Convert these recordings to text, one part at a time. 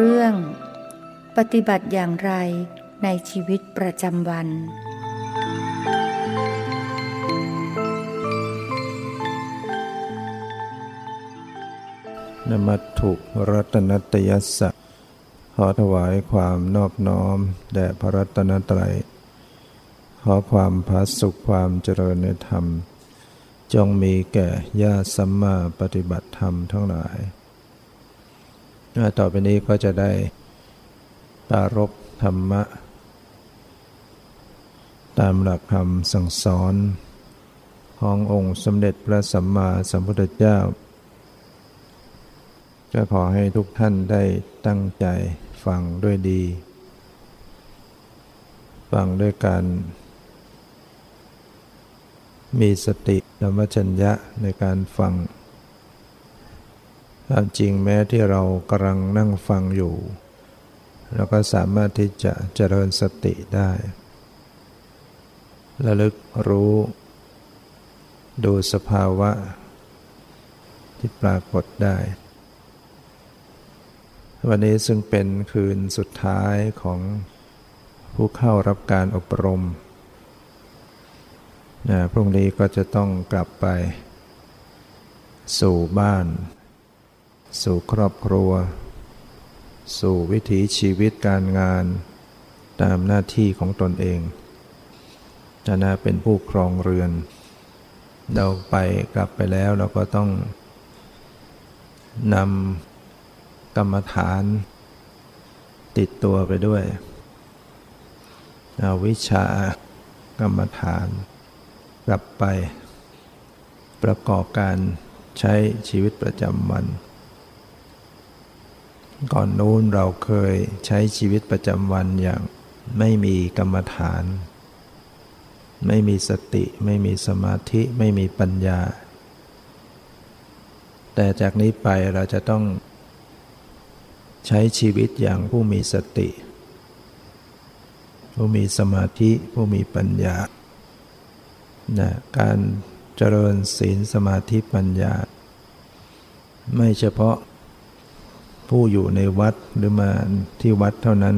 เรื่อง ปฏิบัติอย่างไรในชีวิตประจำวัน นมัตถุรัตนตยัสสะขอถวายความนอบน้อม แด่พระรัตนตรัย ขอความพาสุขความเจริญในธรรม จงมีแก่ญาติสัมมาปฏิบัติธรรมทั้งหลาย ต่อไปนี้ก็จะได้ปารบธรรมะ ตามหลักคำสั่งสอน ขององค์สมเด็จพระสัมมาสัมพุทธเจ้า ก็ขอให้ทุกท่านได้ตั้งใจฟังด้วยดี ฟังด้วยการมีสติธรรมชัญญะในการฟัง ความจริงแม้ที่เรากำลังนั่งฟังอยู่เราก็สามารถที่จะเจริญสติได้ระลึกรู้ ดูสภาวะ ที่ปรากฏได้ วันนี้ซึ่งเป็นคืนสุดท้ายของผู้เข้ารับการอบรมนะพรุ่งนี้ก็จะต้องกลับไปสู่บ้าน สู่ครอบครัว สู่วิถีชีวิตการงาน ตามหน้าที่ของตนเองจะน่าเป็นผู้ครองเรือน เราไปกลับไปแล้วเราก็ต้องนำกรรมฐาน ติดตัวไปด้วยเอาวิชากรรมฐาน กลับไป ประกอบการใช้ชีวิตประจำวัน ก่อนนู้นเราเคยใช้ชีวิตประจำวันอย่างไม่มีกรรมฐาน ไม่มีสติ ไม่มีสมาธิไม่มีปัญญา แต่จากนี้ไปเราจะต้อง ใช้ชีวิตอย่างผู้มีสติ ผู้มีสมาธิผู้มีปัญญานะการเจริญศีลสมาธิปัญญา ไม่เฉพาะ ผู้อยู่ในวัดหรือมาที่วัดเท่านั้น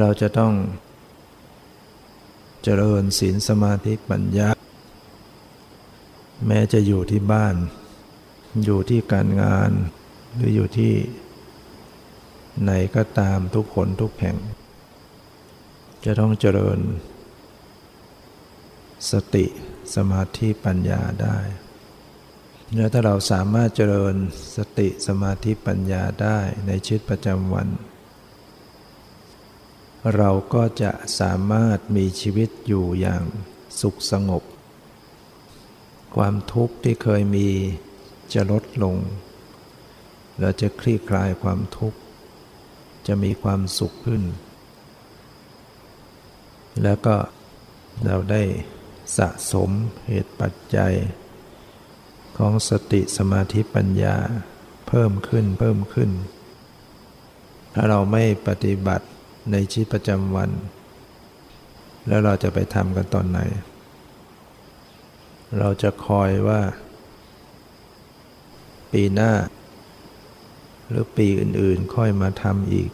เราจะต้องเจริญศีลสมาธิปัญญา แม้จะอยู่ที่บ้าน อยู่ที่การงาน หรืออยู่ที่ไหนก็ตามทุกคนทุกแห่ง จะต้องเจริญ สติสมาธิปัญญาได้ แล้วถ้าเราสามารถเจริญสติสมาธิปัญญาได้ในชีวิตประจำวัน เราก็จะสามารถมีชีวิตอยู่อย่างสุขสงบ ความทุกข์ที่เคยมีจะลดลง เราจะคลี่คลายความทุกข์ จะมีความสุขขึ้น แล้วก็เราได้สะสมเหตุปัจจัย ของสติสมาธิปัญญา เพิ่มขึ้นเพิ่มขึ้น ถ้าเราไม่ปฏิบัติในชีวิตประจำวัน แล้วเราจะไปทำกันตอนไหน เราจะคอยว่า ปีหน้า หรือปีอื่นๆค่อยมาทำอีก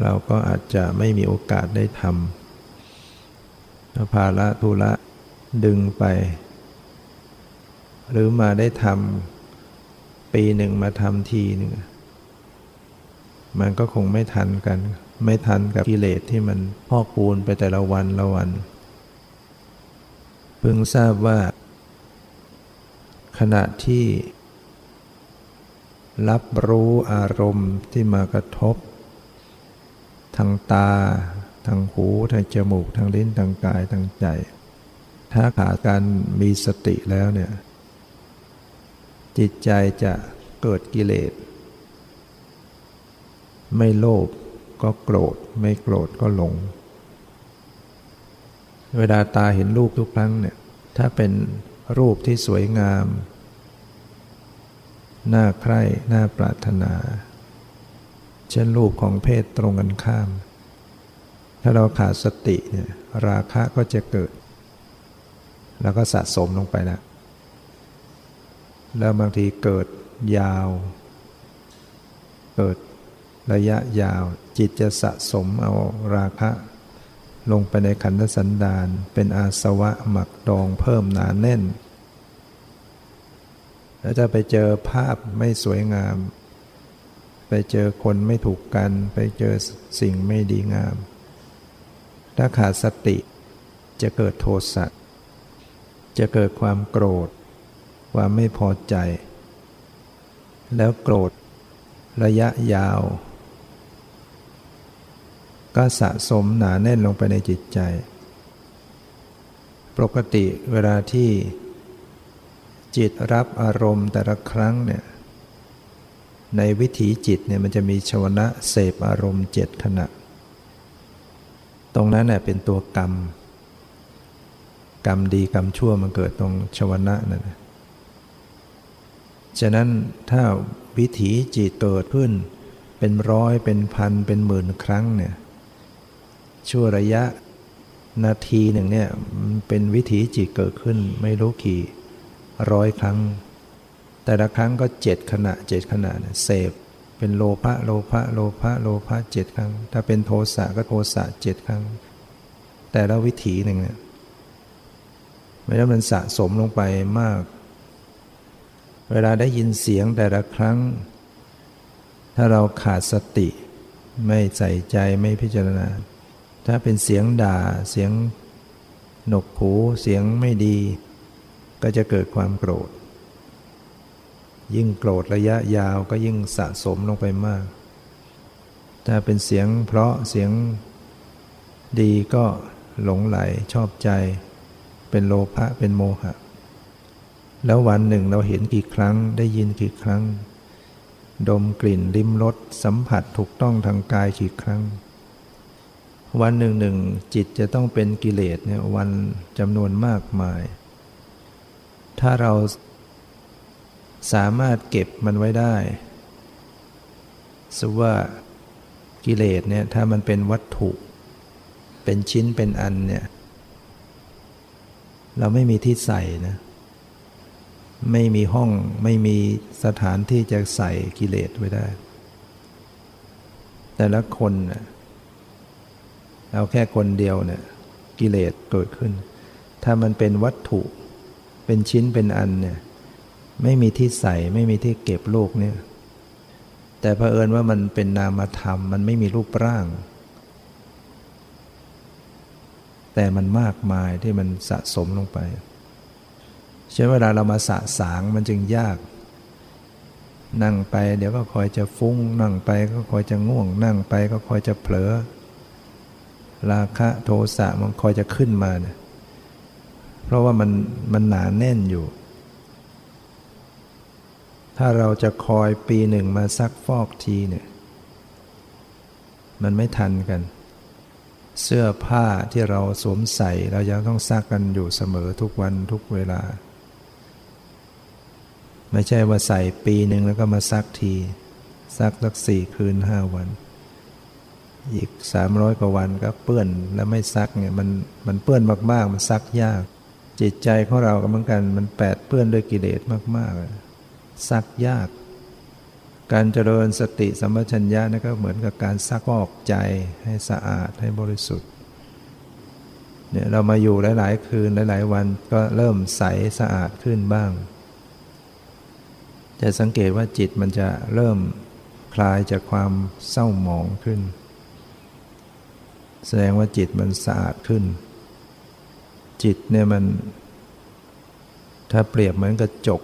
เราก็อาจจะไม่มีโอกาสได้ทำภาระธุระดึงไป หรือมาได้ทำปีหนึ่งมาทำทีหนึ่งมันก็คงไม่ทันกัน ไม่ทันกับกิเลสที่มันพอกปูนไปแต่ละวันละวัน เพิ่งทราบว่า ขณะที่ รับรู้อารมณ์ที่มากระทบ ทางตา ทางหู ทางจมูก ทางลิ้น ทางกาย ทางใจ ถ้าขาดการมีสติแล้วเนี่ย จิตใจจะเกิดกิเลส ไม่โลภก็โกรธ ไม่โกรธก็หลง เวลาตาเห็นรูปทุกครั้งเนี่ย ถ้าเป็นรูปที่สวยงาม น่าใคร่ น่าปรารถนา เช่นรูปของเพศตรงกันข้าม ถ้าเราขาดสติเนี่ย ราคะก็จะเกิด แล้วก็สะสมลงไปแล้ว แล้วบางทีเกิดยาว เกิดระยะยาว จิตจะสะสมเอาราคะ ลงไปในขันธสันดานเป็นอาสวะหมักดองเพิ่มหนาแน่น แล้วจะไปเจอภาพไม่สวยงาม ไปเจอคนไม่ถูกกัน ไปเจอสิ่งไม่ดีงาม ถ้าขาดสติจะเกิดโทสะจะเกิดความโกรธ ความไม่พอใจ แล้วโกรธระยะยาว ก็สะสมหนาแน่นลงไปในจิตใจ ปกติเวลาที่จิตรับอารมณ์แต่ละครั้งเนี่ยในวิถีจิตเนี่ยมันจะมีชวนะเสพอารมณ์เจ็ดขณะ ตรงนั้นเน่ยเป็นตัวกรรม กรรมดีกรรมชั่วมันเกิดตรงชวนะนั่น ฉะนั้นถ้าวิถีจิตเกิดขึ้น เป็นร้อยเป็นพันเป็นหมื่นครั้งเนี่ยชั่วระยะนาทีหนึ่งเนี่ยเป็นวิถีจิตเกิดขึ้น ไม่รู้กี่ร้อยครั้ง แต่ละครั้งก็เจ็ดขณะเจ็ดขณะเนี่ยเสพเป็นโลภะโลภะโลภะโลภะเจ็ดครั้ง ถ้าเป็นโทสะก็โทสะเจ็ดครั้ง แต่ละวิถีหนึ่งเนี่ยไม่ได้มันสะสมลงไปมาก เวลาได้ยินเสียงแต่ละครั้ง ถ้าเราขาดสติ ไม่ใส่ใจไม่พิจารณา ถ้าเป็นเสียงด่าเสียงหนกหูเสียงไม่ดี ก็จะเกิดความโกรธ ยิ่งโกรธระยะยาวก็ยิ่งสะสมลงไปมาก ถ้าเป็นเสียงเพราะเสียงดีก็หลงไหลชอบใจ เป็นโลภะเป็นโมหะ แล้ววันหนึ่งเราเห็นกี่ครั้งได้ยินกี่ครั้ง ดมกลิ่นลิ้มรสสัมผัสถูกต้องทางกายกี่ครั้ง วันหนึ่งหนึ่งจิตจะต้องเป็นกิเลสเนี่ยวันจำนวนมากมาย ถ้าเราสามารถเก็บมันไว้ได้สว่ากิเลสเนี่ยถ้ามันเป็นวัตถุ เป็นชิ้นเป็นอันเนี่ย เราไม่มีที่ใส่นะ ไม่มีห้องไม่มีสถานที่จะใส่กิเลสไว้ได้ แต่ละคนนะเอาแค่คนเดียวเนี่ยกิเลสเกิดขึ้น ถ้ามันเป็นวัตถุเป็นชิ้นเป็นอันเนี่ยไม่มีที่ใส่ไม่มีที่เก็บโลกเนี่ยแต่เผอิญว่ามันเป็นนามธรรม มันไม่มีรูปร่าง แต่มันมากมายที่มันสะสมลงไป ใช่เวลาเรามาสะสางมันจึงยาก นั่งไป เดี๋ยวก็คอยจะฟุ้ง นั่งไปก็คอยจะง่วง นั่งไปก็คอยจะเผลอ ราคะโทสะมันคอยจะขึ้นมาเนี่ยเพราะว่ามันมันหนาแน่นอยู่ ถ้าเราจะคอยปีหนึ่งมาซักฟอกทีเนี่ย มันไม่ทันกันเสื้อผ้าที่เราสวมใส่เรายังต้องซักกันอยู่เสมอทุกวันทุกเวลา ไม่ใช่ว่าใส่ปีหนึ่งแล้วก็มาซักที ซักสักสี่คืนห้าวัน อีกสามร้อยกว่าวันก็เปื้อนแล้วไม่ซักเนี่ยมันมันเปื้อนมากๆ มันซักยาก จิตใจของเราก็เหมือนกันมันแปดเปื้อนด้วยกิเลสมากๆ ซักยาก การเจริญสติสัมปชัญญะนั่นก็เหมือนกับการซักฟอกใจให้สะอาดให้บริสุทธิ์เนี่ยเรามาอยู่หลาย ๆ คืนหลาย ๆ วันก็เริ่มใสสะอาดขึ้นบ้าง จะสังเกตว่าจิตมันจะเริ่มคลายจากความเศร้าหมองขึ้น แสดงว่าจิตมันสะอาดขึ้น จิตเนี่ยมัน ถ้าเปรียบเหมือนกระจก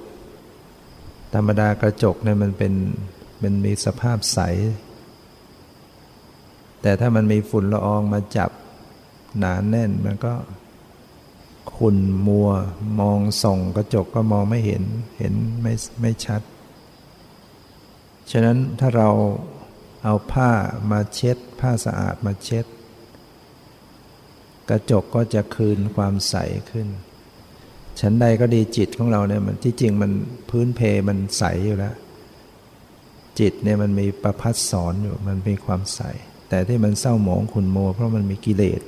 ธรรมดากระจกเนี่ยมันเป็นมันมีสภาพใส แต่ถ้ามันมีฝุ่นละอองมาจับหนานแน่นมันก็ ขุ่นมัว มองส่องกระจกก็มองไม่เห็น เห็นไม่ไม่ชัด ฉะนั้นถ้าเราเอาผ้ามาเช็ด ผ้าสะอาดมาเช็ด กระจกก็จะคืนความใสขึ้น ฉันใดก็ดีจิตของเราเนี่ยมันที่จริงมันพื้นเพมันใสอยู่แล้ว จิตเนี่ยมันมีประพัดสอนอยู่มันมีความใส แต่ที่มันเศร้าหมองขุนโมเพราะมันมีกิเลส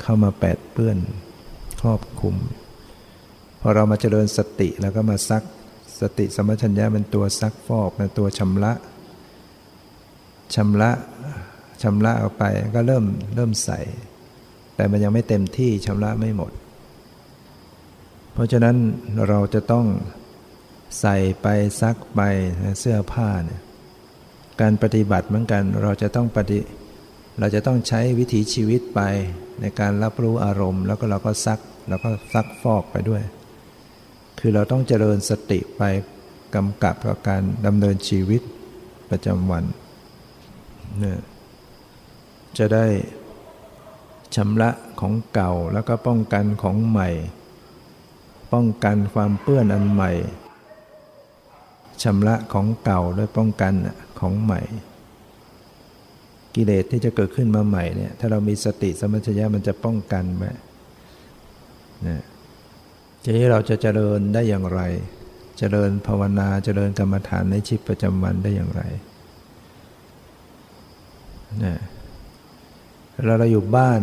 เข้ามาแปดเปื้อน ครอบคุม พอเรามาเจริญสติแล้วก็มาซักสติสมัชัญญะเป็นตัวซักฟอกเป็นตัวชำระชำระชำระออกไปก็เริ่มเริ่มใส่แต่มันยังไม่เต็มที่ชำระไม่หมด เพราะฉะนั้นเราจะต้องใส่ไปซักไปเสื้อผ้าเนี่ยการปฏิบัติเหมือนกันเราจะต้องปฏิเราจะต้องใช้วิถีชีวิตไปในการรับรู้อารมณ์ แล้วก็เราก็ซัก แล้วก็ซักฟอกไปด้วย คือเราต้องเจริญสติไปกำกับกับการดำเนินชีวิตประจำวันเนี่ยจะได้ชำระของเก่าแล้วก็ป้องกันของใหม่ ป้องกันความเปื้อนอันใหม่ชำระของเก่าด้วยป้องกันของใหม่ กิเลสที่จะเกิดขึ้นมาใหม่เนี่ยถ้าเรามีสติสมัชยะมันจะป้องกันไว้ นะทีนี้เราจะเจริญได้อย่างไร เจริญภาวนาเจริญกรรมฐานในชีวิตประจำวันได้อย่างไรนะเราเราอยู่บ้าน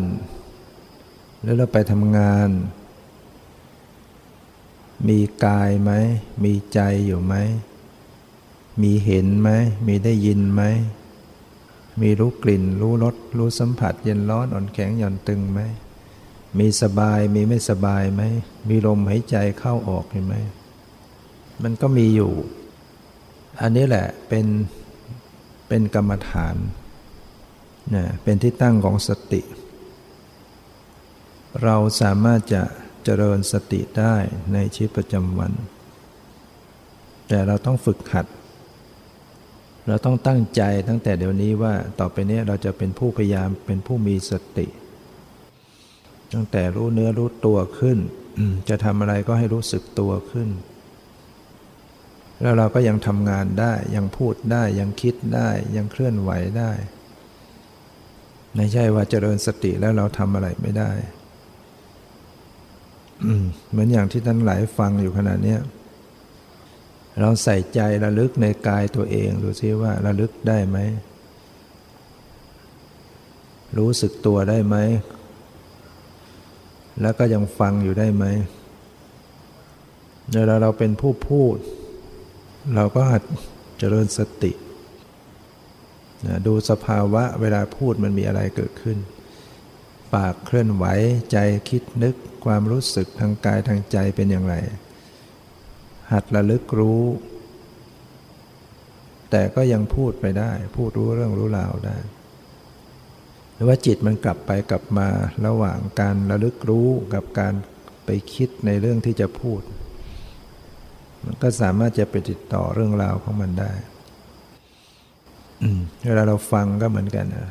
หรือเราไปทำงาน มีกายไหม มีใจอยู่ไหม มีเห็นไหม มีได้ยินไหม มีรู้กลิ่น รู้รส รู้สัมผัส เย็นร้อนอ่อนแข็งหย่อนตึงไหม มีสบายมีไม่สบายไหม มีลมหายใจเข้าออกเห็นไหม มันก็มีอยู่ อันนี้แหละเป็นเป็นกรรมฐานนะเป็นที่ตั้งของสติ เราสามารถจะเจริญสติได้ในชีวิตประจำวัน แต่เราต้องฝึกหัด เราต้องตั้งใจตั้งแต่เดี๋ยวนี้ว่าต่อไปนี้เราจะเป็นผู้พยายามเป็นผู้มีสติ ตั้งแต่รู้เนื้อรู้ตัวขึ้น จะทำอะไรก็ให้รู้สึกตัวขึ้น แล้วเราก็ยังทำงานได้ ยังพูดได้ ยังคิดได้ ยังเคลื่อนไหวได้ ไม่ใช่ว่าเจริญสติแล้วเราทำอะไรไม่ได้ เหมือนอย่างที่ท่านหลายฟังอยู่ขณะนี้เราใส่ใจระลึกในกายตัวเอง ดูซิว่าระลึกได้ไหม รู้สึกตัวได้ไหม แล้วก็ยังฟังอยู่ได้ไหมเวลาเราเป็นผู้พูด เราก็หัดเจริญสตินะดูสภาวะเวลาพูดมันมีอะไรเกิดขึ้น ปากเคลื่อนไหวใจคิดนึกความรู้สึกทางกายทางใจเป็นอย่างไร หัดระลึกรู้ แต่ก็ยังพูดไปได้ พูดรู้เรื่องรู้ราวได้ หรือว่าจิตมันกลับไปกลับมาระหว่างการระลึกรู้กับการไปคิดในเรื่องที่จะพูด มันก็สามารถจะไปติดต่อเรื่องราวของมันได้เวลาเราฟังก็เหมือนกันนะ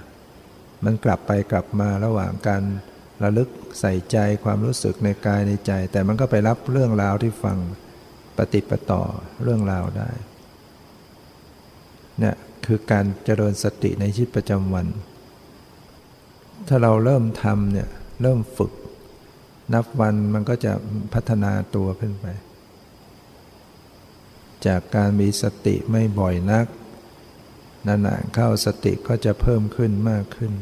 มันกลับไปกลับมาระหว่างการระลึกใส่ใจความรู้สึกในกายในใจ แต่มันก็ไปรับเรื่องราวที่ฟังปฏิปต่อเรื่องราวได้เนี่ยคือการเจริญสติในชีวิตประจำวัน ถ้าเราเริ่มทำเนี่ยเริ่มฝึก นับวันมันก็จะพัฒนาตัวขึ้นไป จากการมีสติไม่บ่อยนักนานๆเข้าสติก็จะเพิ่มขึ้นมากขึ้น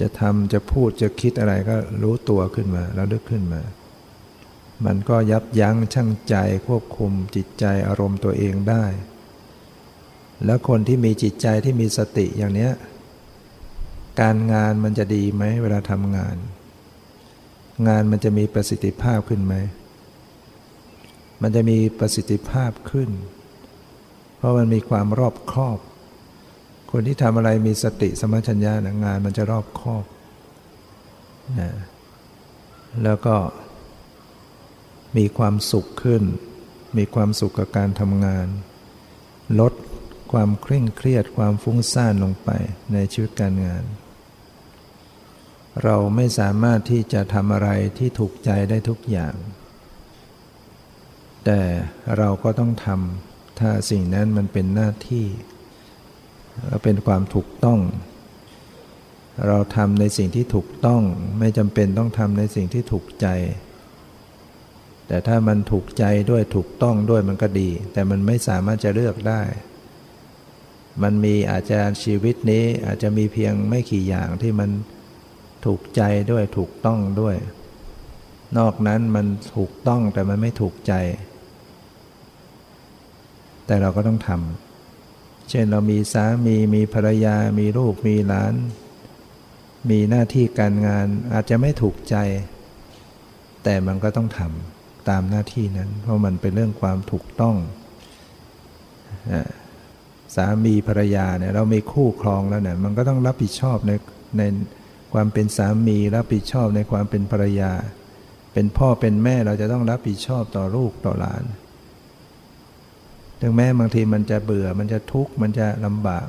จะทำจะพูดจะคิดอะไรก็รู้ตัวขึ้นมาแล้วลึกขึ้นมา มันก็ยับยั้งชั่งใจควบคุมจิตใจอารมณ์ตัวเองได้ แล้วคนที่มีจิตใจที่มีสติอย่างเนี้ย การงานมันจะดีไหมเวลาทำงาน งานมันจะมีประสิทธิภาพขึ้นไหม มันจะมีประสิทธิภาพขึ้น เพราะมันมีความรอบคอบคนที่ทำอะไรมีสติสมัชัญญานะงานมันจะรอบคอบนะแล้วก็มีความสุขขึ้น มีความสุขกับการทำงาน ลดความเคร่งเครียดความฟุ้งซ่านลงไปในชีวิตการงาน เราไม่สามารถที่จะทำอะไรที่ถูกใจได้ทุกอย่าง แต่เราก็ต้องทำถ้าสิ่งนั้นมันเป็นหน้าที่ เป็นความถูกต้อง เราทำในสิ่งที่ถูกต้อง ไม่จำเป็นต้องทำในสิ่งที่ถูกใจ แต่ถ้ามันถูกใจด้วยถูกต้องด้วยมันก็ดี แต่มันไม่สามารถจะเลือกได้ มันมีอาจจะชีวิตนี้อาจจะมีเพียงไม่กี่อย่างที่มัน ถูกใจด้วยถูกต้องด้วย นอกนั้นมันถูกต้องแต่มันไม่ถูกใจ แต่เราก็ต้องทำเช่นเรามีสามีมีภรรยา มีลูกมีหลาน มีหน้าที่การงานอาจจะไม่ถูกใจ แต่มันก็ต้องทำตามหน้าที่นั้น เพราะมันเป็นเรื่องความถูกต้องสามีภรรยาเนี่ยเรามีคู่ครองแล้วเนี่ยมันก็ต้องรับผิดชอบในใน ความเป็นสามีรับผิดชอบในความเป็นภรรยา เป็นพ่อเป็นแม่เราจะต้องรับผิดชอบต่อลูกต่อหลาน ถึงแม้บางทีมันจะเบื่อมันจะทุกข์มันจะลำบาก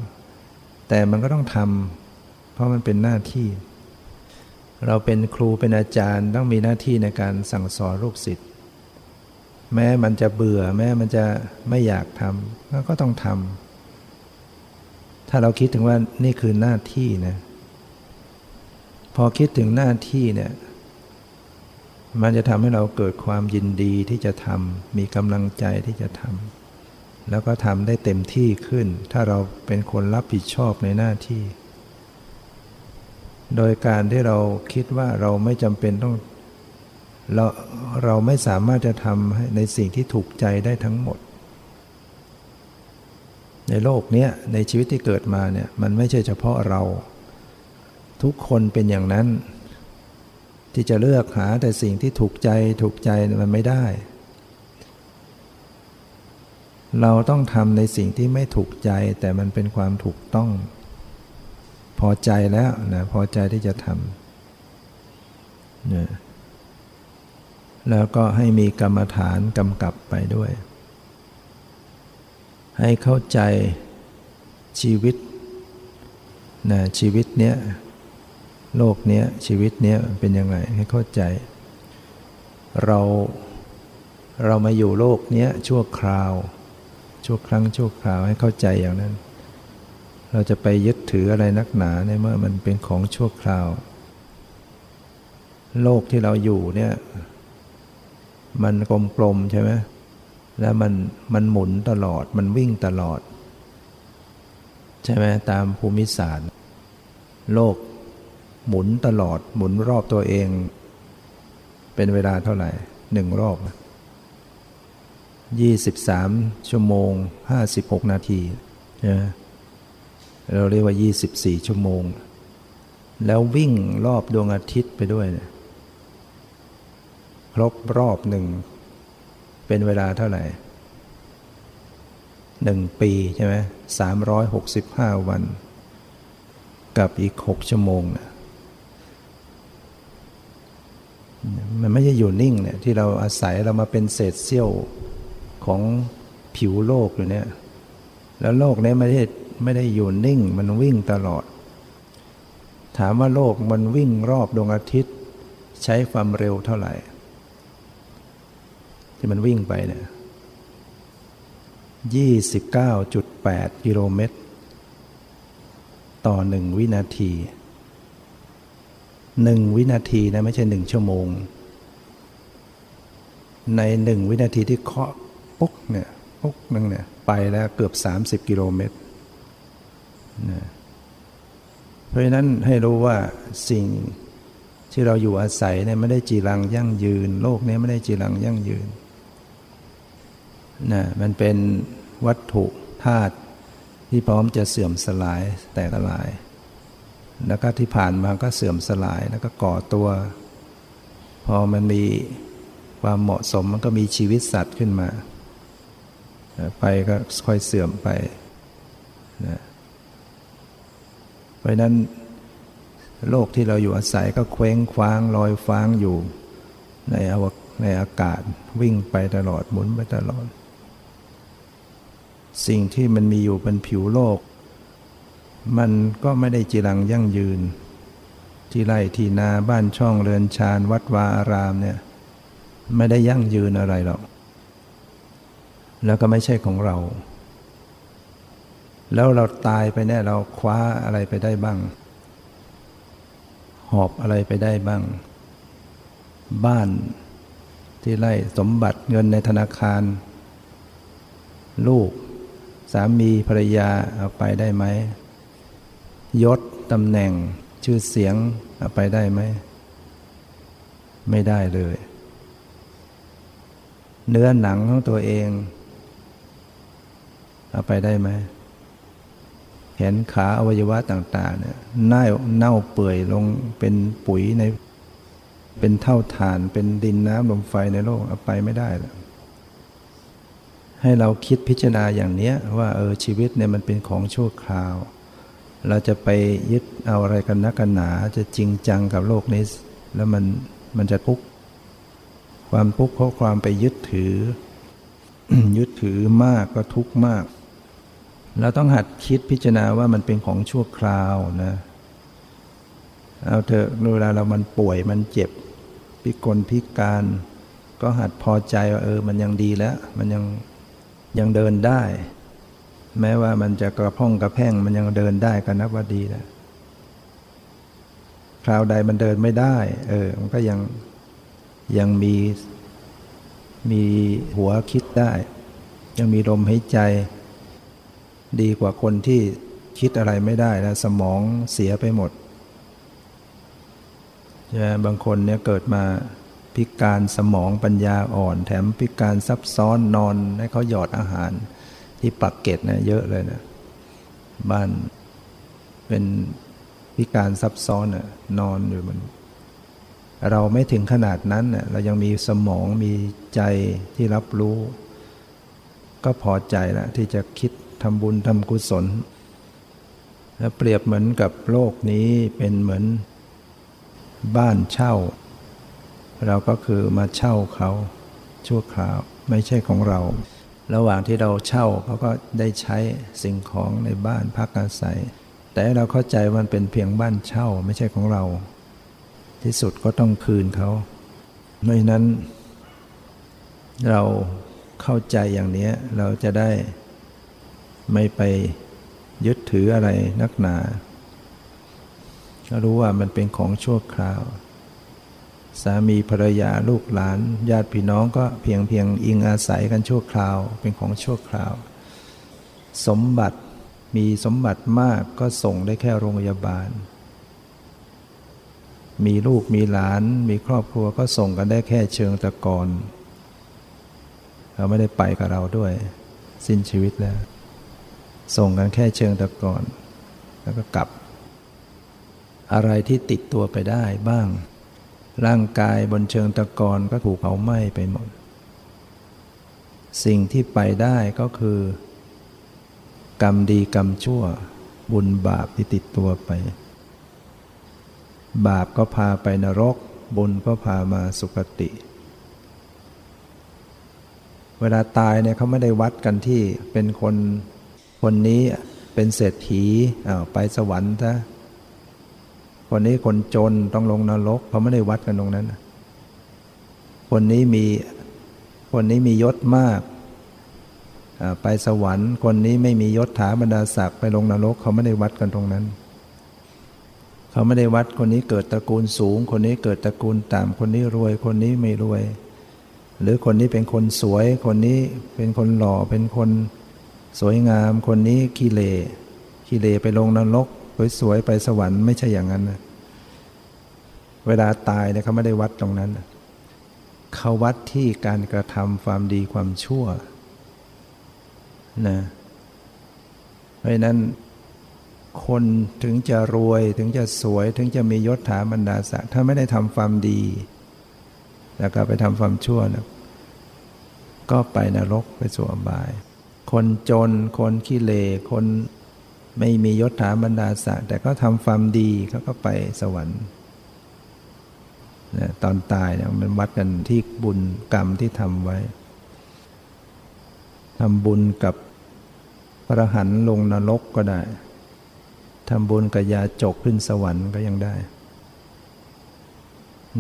แต่มันก็ต้องทำเพราะมันเป็นหน้าที่ เราเป็นครูเป็นอาจารย์ต้องมีหน้าที่ในการสั่งสอนลูกศิษย์แม้มันจะเบื่อแม้มันจะไม่อยากทำก็ต้องทำถ้าเราคิดถึงว่านี่คือหน้าที่นะ พอคิดถึงหน้าที่เนี่ย มันจะทำให้เราเกิดความยินดีที่จะทำมีกำลังใจที่จะทำแล้วก็ทำได้เต็มที่ขึ้น ถ้าเราเป็นคนรับผิดชอบในหน้าที่ โดยการที่เราคิดว่าเราไม่จำเป็นต้องเราเราไม่สามารถจะทำในสิ่งที่ถูกใจได้ทั้งหมด ในโลกนี้ในชีวิตที่เกิดมาเนี่ยมันไม่ใช่เฉพาะเรา ทุกคนเป็นอย่างนั้น ที่จะเลือกหาแต่สิ่งที่ถูกใจถูกใจมันไม่ได้ เราต้องทำในสิ่งที่ไม่ถูกใจแต่มันเป็นความถูกต้อง พอใจแล้วนะพอใจที่จะทำนะแล้วก็ให้มีกรรมฐานกำกับไปด้วย ให้เข้าใจชีวิตนะชีวิตเนี้ย โลกเนี้ยชีวิตเนี้ยเป็นยังไงให้เข้าใจ เราเรามาอยู่โลกเนี้ยชั่วคราว ชั่วครั้งชั่วคราวให้เข้าใจอย่างนั้น เราจะไปยึดถืออะไรนักหนาในเมื่อมันเป็นของชั่วคราว โลกที่เราอยู่เนี่ยมันกลมๆใช่ไหมแล้วมันมันหมุนตลอดมันวิ่งตลอด ใช่ไหมตามภูมิศาสตร์ โลก หมุนตลอดหมุนรอบตัวเอง เป็นเวลาเท่าไหร่หนึ่งรอบยี่สิบสามชั่วโมงห้าสิบหกนาทีนะเราเรียกว่ายี่สิบสี่ชั่วโมง แล้ววิ่งรอบดวงอาทิตย์ไปด้วยนะครบรอบหนึ่ง เป็นเวลาเท่าไหร่หนึ่งปีใช่ไหมสามร้อยหกสิบห้าวัน กับอีกหกชั่วโมงนะ มันไม่ใช่อยู่นิ่งเนี่ยที่เราอาศัยเรามาเป็นเศษเสี้ยวของผิวโลกอยู่เนี่ย แล้วโลกนี้ไม่ได้ไม่ได้อยู่นิ่ง มันวิ่งตลอด ถามว่าโลกมันวิ่งรอบดวงอาทิตย์ ใช้ความเร็วเท่าไหร่ ที่มันวิ่งไปเนี่ยยี่สิบเก้าจุดแปดกิโลเมตร ต่อหนึ่งวินาที หนึ่งวินาทีนะไม่ใช่หนึ่งชั่วโมง ในหนึ่งวินาทีที่เคาะปุ๊กเนี่ยปุ๊กนึงเนี่ยไปแล้วเกือบสามสิบกิโลเมตรนะเพราะฉะนั้นให้รู้ว่าสิ่งที่เราอยู่อาศัยเนี่ยไม่ได้จีรังยั่งยืน โลกนี้ไม่ได้จีรังยั่งยืนนะมันเป็นวัตถุธาตุที่พร้อมจะเสื่อมสลายแตกละลาย แล้วก็ที่ผ่านมาก็เสื่อมสลายแล้วก็ก่อตัว พอมันมีความเหมาะสมมันก็มีชีวิตสัตว์ขึ้นมา ไปก็ค่อยเสื่อมไปนะเพราะนั้นโลกที่เราอยู่อาศัยก็เคว้งคว้างลอยฟ้างอยู่ ในอวในอากาศวิ่งไปตลอดหมุนไปตลอด สิ่งที่มันมีอยู่เป็นผิวโลก มันก็ไม่ได้จีรังยั่งยืน ที่ไร่ที่นาบ้านช่องเรือนชานวัดวาอารามเนี่ยไม่ได้ยั่งยืนอะไรหรอก แล้วก็ไม่ใช่ของเรา แล้วเราตายไปเนี่ยเราคว้าอะไรไปได้บ้าง หอบอะไรไปได้บ้าง บ้านที่ไร่สมบัติเงินในธนาคาร ลูก สามีภรรยาเอาไปได้ไหม ยศตำแหน่งชื่อเสียงเอาไปได้ไหม ไม่ได้เลย เนื้อหนังของตัวเองเอาไปได้ไหมนขาอวัยวะต่าง ๆ เนี่ยเน่าเน่าเปื่อยลงเป็นปุ๋ยใน เป็นเท่าฐานเป็นดินน้ำลมไฟในโลกเอาไปไม่ได้แล้วให้เราคิดพิจารณาอย่างนี้ว่าเออชีวิตเนี่ยมันเป็นของชั่วคราว เราจะไปยึดเอาอะไรกันนักกันหนาจะจริงจังกับโลกนี้ แล้วมันมันจะทุกข์ความทุกข์เพราะความไปยึดถือ ยึดถือมากก็ทุกข์มาก เราต้องหัดคิดพิจารณาว่ามันเป็นของชั่วคราวนะเอาเถอะเวลาเรามันป่วยมันเจ็บ พิกลพิการ ก็หัดพอใจว่าเออมันยังดีแล้ว มันยังยังเดินได้ แม้ว่ามันจะกระพ้องกระแพ่งมันยังเดินได้ก็นับว่าดีแล้วคราวใดมันเดินไม่ได้ เออ มันก็ยังยังมีมีหัวคิดได้ ยังมีลมหายใจ ดีกว่าคนที่คิดอะไรไม่ได้แล้วสมองเสียไปหมดใช่บางคนเนี่ยเกิดมาพิการสมองปัญญาอ่อน แถมพิการซับซ้อนนอนให้เขาหยอดอาหาร ที่ปักเกตนะเยอะเลยนะบ้านเป็นพิการซับซ้อนน่ะนอนอยู่มัน เราไม่ถึงขนาดนั้นน่ะเรายังมีสมองมีใจที่รับรู้ ก็พอใจแล้วที่จะคิดทำบุญทำกุศลแล้วเปรียบเหมือนกับโลกนี้เป็นเหมือนบ้านเช่า เราก็คือมาเช่าเขาชั่วคราวไม่ใช่ของเรา ระหว่างที่เราเช่าเขาก็ได้ใช้สิ่งของในบ้านพักอาศัย แต่เราเข้าใจมันเป็นเพียงบ้านเช่าไม่ใช่ของเรา ที่สุดก็ต้องคืนเขาเพราะนั้น เราเข้าใจอย่างนี้เราจะได้ไม่ไปยึดถืออะไรนักหนา ก็รู้ว่ามันเป็นของชั่วคราว สามีภรรยาลูกหลาน ญาติพี่น้องก็เพียงเพียงอิงอาศัยกันชั่วคราว เป็นของชั่วคราว สมบัติมีสมบัติมากก็ส่งได้แค่โรงพยาบาล มีลูกมีหลาน มีครอบครัวก็ส่งกันได้แค่เชิงตะกอนเราไม่ได้ไปกับเราด้วย สิ้นชีวิตแล้ว ส่งกันแค่เชิงตะกอนแล้วก็กลับ อะไรที่ติดตัวไปได้บ้าง ร่างกายบนเชิงตะกอนก็ถูกเผาไหม้ไปหมด สิ่งที่ไปได้ก็คือ กรรมดีกรรมชั่ว บุญบาปที่ติดตัวไป บาปก็พาไปนรก บุญก็พามาสุคติ เวลาตายเนี่ยเขาไม่ได้วัดกันที่เป็นคนคนนี้เป็นเศรษฐีอ้าวไปสวรรค์ซะ คนนี้คนจนต้องลงนรกเขาไม่ได้วัดกันตรงนั้นคนนี้มีคนนี้มียศมากไปสวรรค์ คนนี้ไม่มียศถาบรรดาศักดิ์ไปลงนรกเขาไม่ได้วัดกันตรงนั้น เขาไม่ได้วัดคนนี้เกิดตระกูลสูง คนนี้เกิดตระกูลต่ำคนนี้รวย คนนี้ไม่รวย หรือคนนี้เป็นคนสวย คนนี้เป็นคนหล่อเป็นคนสวยงาม คนนี้ขี้เลขี้เลไปลงนรก สวยๆไปสวรรค์ไม่ใช่อย่างนั้นนะเวลาตายเนี่ยเขาไม่ได้วัดตรงนั้นเขาวัดที่การกระทำความดีความชั่วนะเพราะนั้นคนถึงจะรวยถึงจะสวยถึงจะมียศถาบรรดาศักดิ์ถ้าไม่ได้ทำความดี แล้วก็ไปทำความชั่วนะก็ไปนรกไปสู่อบาย คนจนคนขี้เลคน ไม่มียศถาบรรดาศักดิ์แต่ก็ทำความดีเขาก็ไปสวรรค์นะตอนตายเนี่ยมันวัดกันที่บุญกรรมที่ทำไว้ทำบุญกับพระหันลงนรกก็ได้ทำบุญกับยาจกขึ้นสวรรค์ก็ยังได้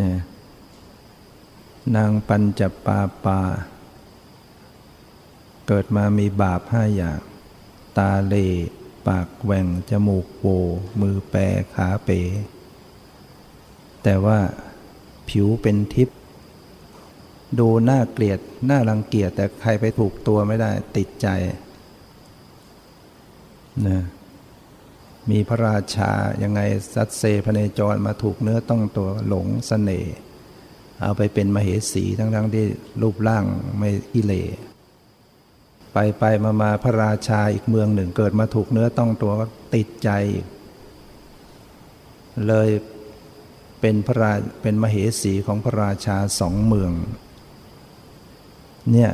นี่นางปัญจปาปา เกิดมามีบาปห้าอย่าง ตาเล ปากแหว่งจมูกโวมือแปรขาเป๋ แต่ว่าผิวเป็นทิพย์ดูน่าเกลียดน่ารังเกียจแต่ใครไปถูกตัวไม่ได้ติดใจนะมีพระราชายังไงสัตเซพเนจรมาถูกเนื้อต้องตัวหลงสเสน่ห์เอาไปเป็นมเหสีทั้งๆทที่รูปร่างไม่กิเล ไปไปมามาพระราชาอีกเมืองหนึ่งเกิดมาถูกเนื้อต้องตัวก็ติดใจ เลยเป็นพระราเป็นมเหสีของพระราชาสองเมือง เนี่ย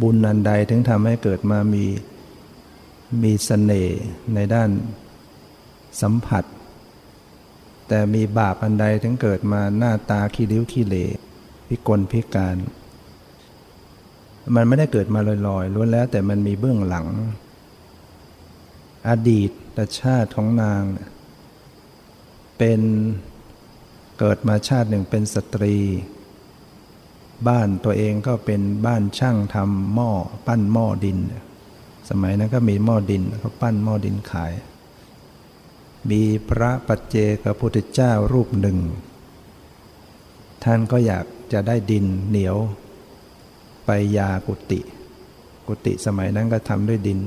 บุญอันใดถึงทำให้เกิดมามีมีสเสน่ห์ในด้านสัมผัส แต่มีบาปอันใดถึงเกิดมาหน้าตาขี้ริ้วขี้เลพิกลพิการ มันไม่ได้เกิดมาลอยๆล้วนแล้วแต่มันมีเบื้องหลัง อดีตชาติของนาง เป็นเกิดมาชาติหนึ่งเป็นสตรี บ้านตัวเองก็เป็นบ้านช่างทำหม้อปั้นหม้อดิน สมัยนั้นก็มีหม้อดินเขาปั้นหม้อดินขาย มีพระปัจเจกพุทธเจ้ารูปหนึ่ง ท่านก็อยากจะได้ดินเหนียว ไปยากุติ กุติสมัยนั้นก็ทำด้วยดิน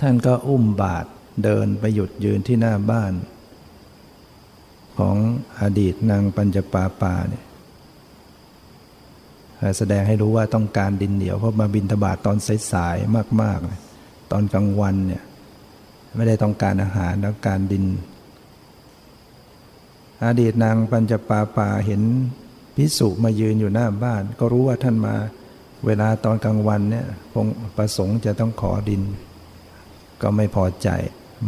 ท่านก็อุ้มบาทเดินไปหยุดยืนที่หน้าบ้าน ของอดีตนางปัญจปาปาเนี่ยแสดงให้รู้ว่าต้องการดินเหนียวเพราะมาบินทบาทตอนสายๆมากๆ ตอนกลางวันเนี่ยไม่ได้ต้องการอาหารแล้วการดิน อดีตนางปัญจปาปาเห็น พิสุมายืนอยู่หน้าบ้าน ก็รู้ว่าท่านมา เวลาตอนกลางวันเนี่ยคงประสงค์จะต้องขอดิน ก็ไม่พอใจ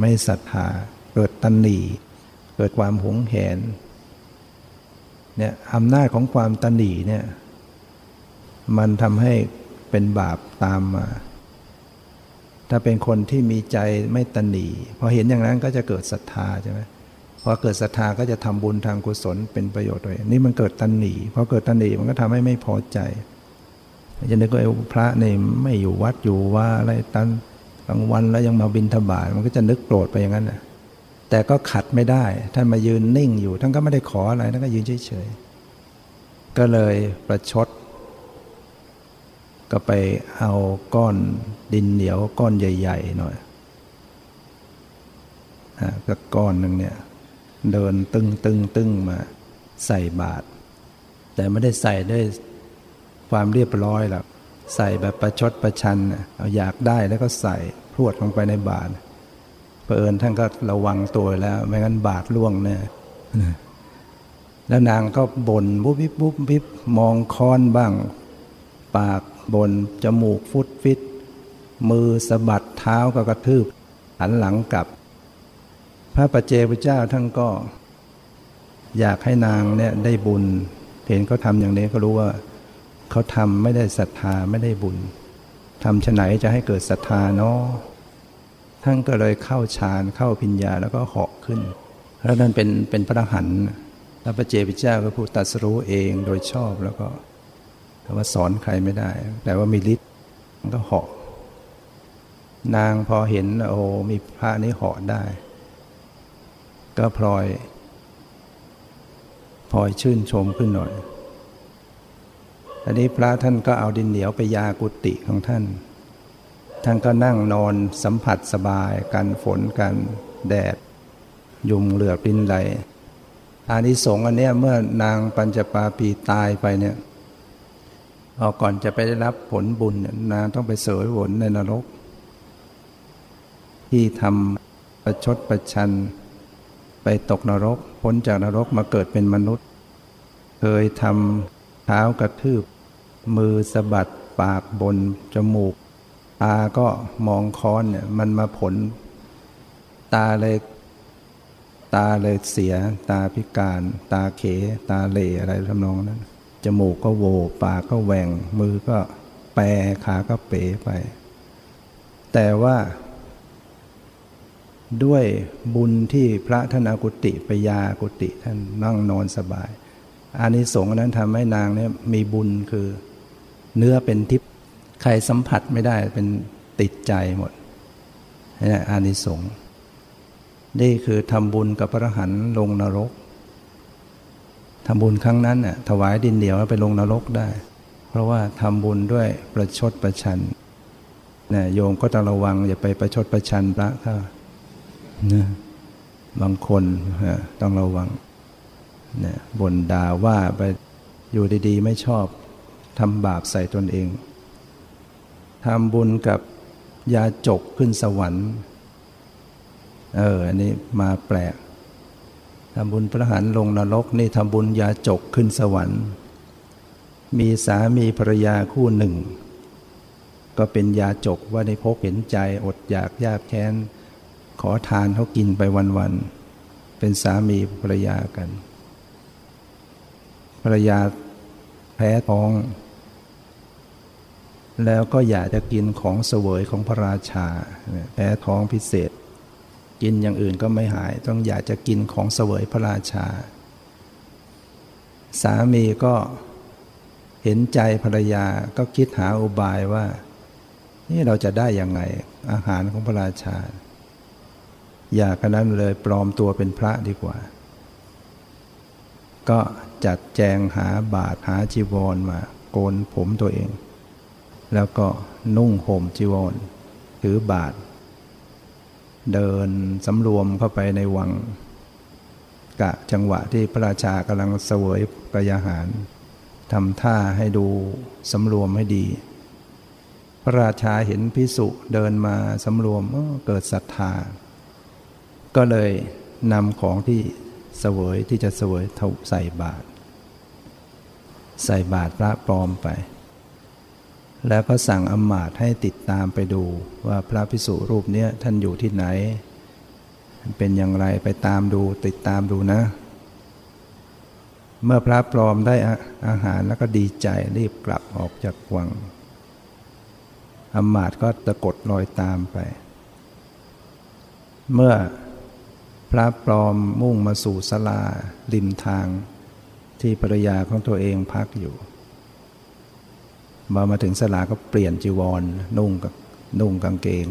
ไม่ศรัทธาเกิดตันหนีเกิดความหงแหนเนี่ยอำนาจของความตันหนีเนี่ยมันทำให้เป็นบาปตามมา ถ้าเป็นคนที่มีใจไม่ตันหนีพอเห็นอย่างนั้นก็จะเกิดศรัทธาใช่ไหม พอเกิดศรัทธาก็จะทำบุญทางกุศลเป็นประโยชน์เลยนี่มันเกิดตันหนีพอเกิดตันหนีมันก็ทำให้ไม่พอใจจะนึกว่าพระเนี่ยไม่อยู่วัดอยู่ว่าอะไรตันกลางวันแล้วยังมาบินทบาทมันก็จะนึกโกรธไปอย่างนั้นนะแต่ก็ขัดไม่ได้ท่านมายืนนิ่งอยู่ท่านก็ไม่ได้ขออะไรท่านก็ยืนเฉยๆก็เลยประชด ก็ไปเอาก้อนดินเหนียวก้อนใหญ่ ๆ หน่อยอ่าก็ก้อนหนึ่งเนี่ย เดินตึงตึงตึงมาใส่บาตรแต่ไม่ได้ใส่ด้วยความเรียบร้อยหรอกใส่แบบประชดประชันเอาอยากได้แล้วก็ใส่พรวดลงไปในบาตรเผอิญท่านก็ระวังตัวแล้ว ไม่งั้นบาดล่วงแน่แล้วนางก็บ่นบุบวิบบุบวิบมองค้อนบ้าง ปากบน่นจมูกฟุดฟิต มือสะบัดเท้าก็กระทืบหันหลังกลับ พระประเจพระเจ้าท่านก็ อยากให้นางเนี่ยได้บุญ เห็นเขาทำอย่างนี้ก็รู้ว่าเขาทำไม่ได้ศรัทธาไม่ได้บุญทำฉไหนจะให้เกิดศรัทธาเนาะท่านก็เลยเข้าฌานเข้าพิญญาแล้วก็เหาะขึ้น แล้วนั่นเป็นเป็นพระหันพระปเจพิเจ้าก็พูดตัดสู้เองโดยชอบแล้วก็แต่ว่าสอนใครไม่ได้ แต่ว่ามีฤทธิ์ก็เหาะนางพอเห็นโอ้มีพระนี้เหาะได้ ก็พลอยพลอยชื่นชมขึ้นหน่อยอันนี้พระท่านก็เอาดินเหนียวไปยากุติของท่าน ท่านก็นั่งนอนสัมผัสสบายกันฝนกันแดด ยุงเหลือปินไหลอานิสงส์อันเนี้ยเมื่อนางปัญจปาปีตายไปเนี่ยออกก่อนจะไปได้รับผลบุญนางต้องไปเสวยผลในนรก ที่ทำประชดประชัน ไปตกนรก พ้นจากนรกมาเกิดเป็นมนุษย์ เคยทำเท้ากระทืบ มือสะบัดปากบน จมูก ตาก็มองค้อนเนี่ยมันมาผล ตาเลย ตาเลยเสีย ตาพิการ ตาเข ตาเหล่อะไรทำนองนั้น จมูกก็โว ปากก็แหว่ง มือก็แปรขาก็เป๋ไป แต่ว่า ด้วยบุญที่พระท่านอากุติปยากุติท่านนั่งนอนสบายอานิสงส์นั้นทำให้นางเนี่ยมีบุญคือเนื้อเป็นทิพย์ใครสัมผัสไม่ได้เป็นติดใจหมดนี่อานิสงส์นี่คือทำบุญกับพระหันลงนรกทำบุญครั้งนั้นน่ะถวายดินเดียวไปลงนรกได้ เพราะว่าทำบุญด้วยประชดประชันเนี่ยโยมก็ต้องระวังอย่าไปประชดประชันพระเขา นะบางคนต้องระวังนี่ยบ่นด่าว่าไปอยู่ดีๆ ไม่ชอบทำบาปใส่ตนเองทำบุญกับยาจกขึ้นสวรรค์เอออันนี้มาแปลกทำบุญพระหันลงนรกนี่ทำบุญยาจกขึ้นสวรรค์ มีสามีภรรยาคู่หนึ่ง ก็เป็นยาจกว่าในพกเห็นใจอดอยากยากแค้น ขอทานเขากินไปวันๆเป็นสามีภรรยากัน ภรรยาแพ้ท้อง แล้วก็อยากจะกินของเสวยของพระราชา แพ้ท้องพิเศษ กินอย่างอื่นก็ไม่หาย ต้องอยากจะกินของเสวยพระราชา สามีก็เห็นใจภรรยาก็คิดหาอุบายว่า นี่เราจะได้ยังไงอาหารของพระราชา อยากนั้นเลยปลอมตัวเป็นพระดีกว่า ก็จัดแจงหาบาทหาจีวรมา โกนผมตัวเอง แล้วก็นุ่งห่มจีวรถือบาท เดินสำรวมเข้าไปในวัง กะจังหวะที่พระราชากำลังเสวยกยาหารทำท่าให้ดูสำรวมให้ดี พระราชาเห็นพิสุเดินมาสำรวมเกิดศรัทธา ก็เลยนำของที่เสวยที่จะเสวยใส่บาตรใส่บาตรพระปลอมไป แล้วก็สั่งอมาตให้ติดตามไปดูว่าพระพิสุรูปเนี้ยท่านอยู่ที่ไหน เป็นอย่างไรไปตามดูติดตามดูนะ เมื่อพระปลอมได้อาหารแล้วก็ดีใจรีบกลับออกจากวังอมาตก็ตะกดรอยตามไป เมื่อ พระปลอมมุ่งมาสู่สลาริมทางที่ภรรยาของตัวเองพักอยู่มามาถึงสลาก็เปลี่ยนจีวรนุ่งกับนุ่งกางเกง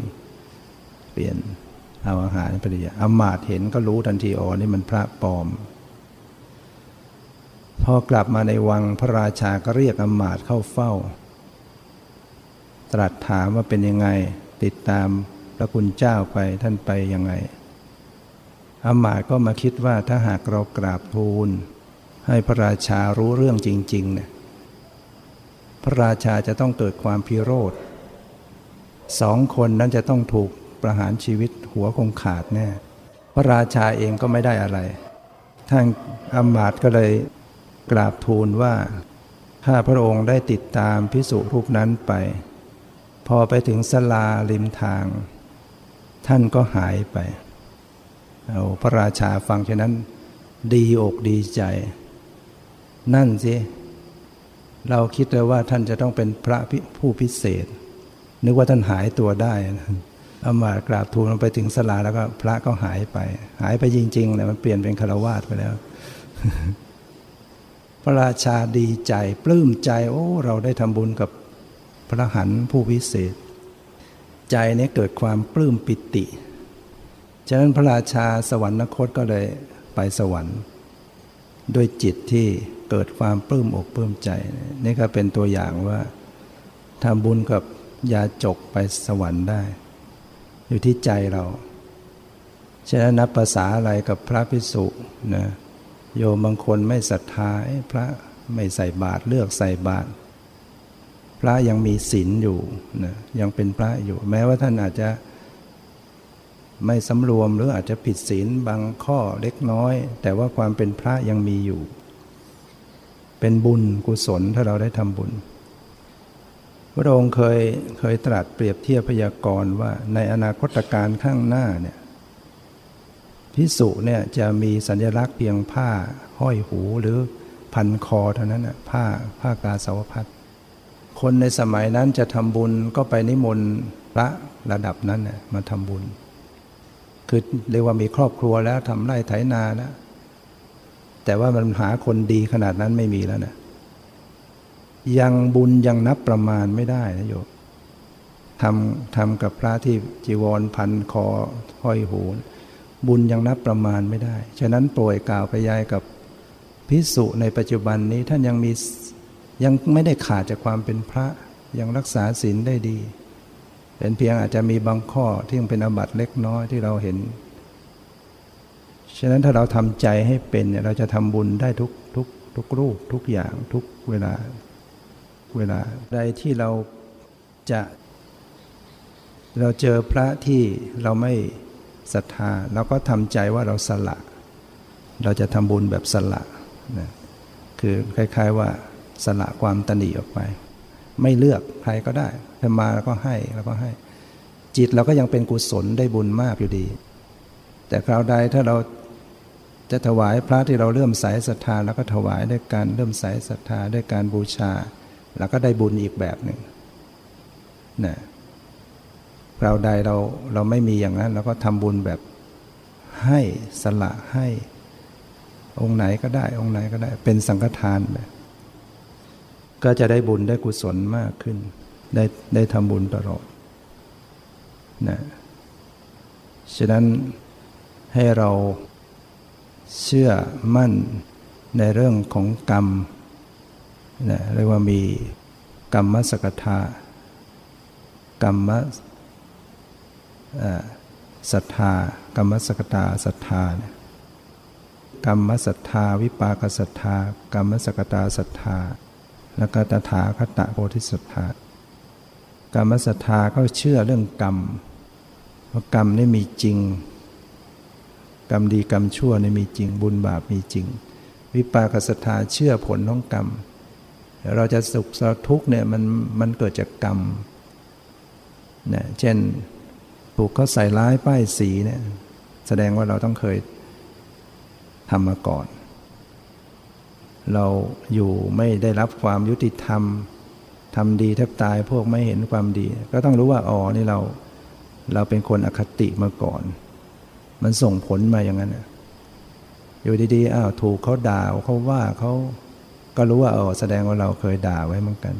เปลี่ยนเอาอาหารปริยาอามาตเห็นก็รู้ทันทีอ๋อนี่มันพระปลอม พอกลับมาในวังพระราชาก็เรียกอามาตเข้าเฝ้า ตรัสถามว่าเป็นยังไงติดตามพระคุณเจ้าไปท่านไปยังไง อามาตก็มาคิดว่าถ้าหากเรากราบทูล ให้พระราชารู้เรื่องจริงๆเนี่ยพระราชาจะต้องเกิดความพิโรธสองคนนั้นจะต้องถูกประหารชีวิตหัวคงขาดแน่พระราชาเองก็ไม่ได้อะไร ท่านอมาตก็เลยกราบทูลว่าถ้าพระองค์ได้ติดตามพิสุรูปนั้นไป พอไปถึงสลาริมทาง ท่านก็หายไป เอาพระราชาฟังฉะนั้น ดีอกดีใจ นั่นสิเราคิดเลยว่าท่านจะต้องเป็นพระผู้พิเศษ นึกว่าท่านหายตัวได้เอามากราบทูลไปถึงสลาแล้วก็พระก็หายไป หายไปจริงๆเลยมันเปลี่ยนเป็นคารวาสไปแล้ว พระราชาดีใจ ปลื้มใจโอ้ เราได้ทำบุญกับพระหันผู้พิเศษ ใจนี้เกิดความปลื้มปิติ ฉะนั้นพระราชาสวรรคตก็เลยไปสวรรค์ ด้วยจิตที่เกิดความปลื้มอกปลื้มใจ นี่ก็เป็นตัวอย่างว่าทำบุญกับยาจกไปสวรรค์ได้ อยู่ที่ใจเรา ฉะนั้นนับภาษาอะไรกับพระพิสุนะโยมบางคนไม่ศรัทธาพระไม่ใส่บาตรเลือกใส่บาตรพระยังมีศีลอยู่นะยังเป็นพระอยู่ แม้ว่าท่านอาจจะ ไม่สำรวมหรืออาจจะผิดศีลบางข้อเล็กน้อย แต่ว่าความเป็นพระยังมีอยู่ เป็นบุญกุศลถ้าเราได้ทำบุญ พระองค์เคยเคยตรัสเปรียบเทียบพยากรณ์ว่าในอนาคตการข้างหน้าเนี่ยพิสุเนี่ยจะมีสัญลักษณ์เพียงผ้าห้อยหูหรือพันคอเท่านั้นนะผ้าผ้ากาสาวพัดคนในสมัยนั้นจะทำบุญก็ไปนิมนต์พระระดับนั้นเนี่ยมาทำบุญ คือเรียกว่ามีครอบครัวแล้วทำไร่ไถนาแล้วแต่ว่ามันหาคนดีขนาดนั้นไม่มีแล้วนะยังบุญยังนับประมาณไม่ได้นะโยมทำทำกับพระที่จีวรพันคอห้อยหูบุญยังนับประมาณไม่ได้ ฉะนั้นโปรยกล่าวไปยายกับพิสุในปัจจุบันนี้ท่านยังมียังไม่ได้ขาดจากความเป็นพระยังรักษาศีลได้ดี เป็นเพียงอาจจะมีบางข้อที่ยังเป็นอบัตเล็กน้อยที่เราเห็น ฉะนั้นถ้าเราทำใจให้เป็นเนี่ยเราจะทำบุญได้ทุกทุกทุกรูปทุกอย่างทุกเวลาเวลาใดที่เราจะเราเจอพระที่เราไม่ศรัทธาเราก็ทำใจว่าเราสละ เราจะทำบุญแบบสละนะคือคล้าย ๆว่าสละความตนีออกไป ไม่เลือกใครก็ได้ถ้ามาแล้วก็ให้แล้วก็ให้ จิตเราก็ยังเป็นกุศลได้บุญมากอยู่ดี แต่คราวใดถ้าเราจะถวายพระที่เราเริ่มสายศรัทธาแล้วก็ถวายด้วยการเริ่มสายศรัทธาด้วยการบูชา แล้วก็ได้บุญอีกแบบหนึ่งนะคราวใดเราเราไม่มีอย่างนั้นเราก็ทำบุญแบบให้สละให้ องค์ไหนก็ได้ องค์ไหนก็ได้ เป็นสังฆทานแบบ ก็จะได้บุญได้กุศลมากขึ้น ได้ได้ทำบุญตลอดนะฉะนั้นให้เราเชื่อมั่นในเรื่องของกรรมนะเรียกว่ามีกรรมสกทากรรมศรัทธากรรมสกตาศรัทธากรรมศรัทธาวิปากศรัทธากรรมสกตาศรัทธา แล้วก็ตถาคตโพธิศรัทธากรรมศรัทธาก็เชื่อเรื่องกรรมว่ากรรมนี่มีจริง กรรมดีกรรมชั่วนี่มีจริง บุญบาปมีจริง วิปากศรัทธาเชื่อผลของกรรมเราจะสุขทุกข์เนี่ยมันมันเกิดจากกรรมนะเช่นถูกเขาใส่ร้ายป้ายสีเนี่ยแสดงว่าเราต้องเคยทำมาก่อน เราอยู่ไม่ได้รับความยุติธรรมทำดีแทบตายพวกไม่เห็นความดี ก็ต้องรู้ว่าอ๋อนี่เราเราเป็นคนอคติมาก่อน มันส่งผลมาอย่างนั้นอยู่ดีๆอ้าวถูกเขาด่าเขาว่าเขาก็รู้ว่าเออแสดงว่าเราเคยด่าไว้เหมือนกัน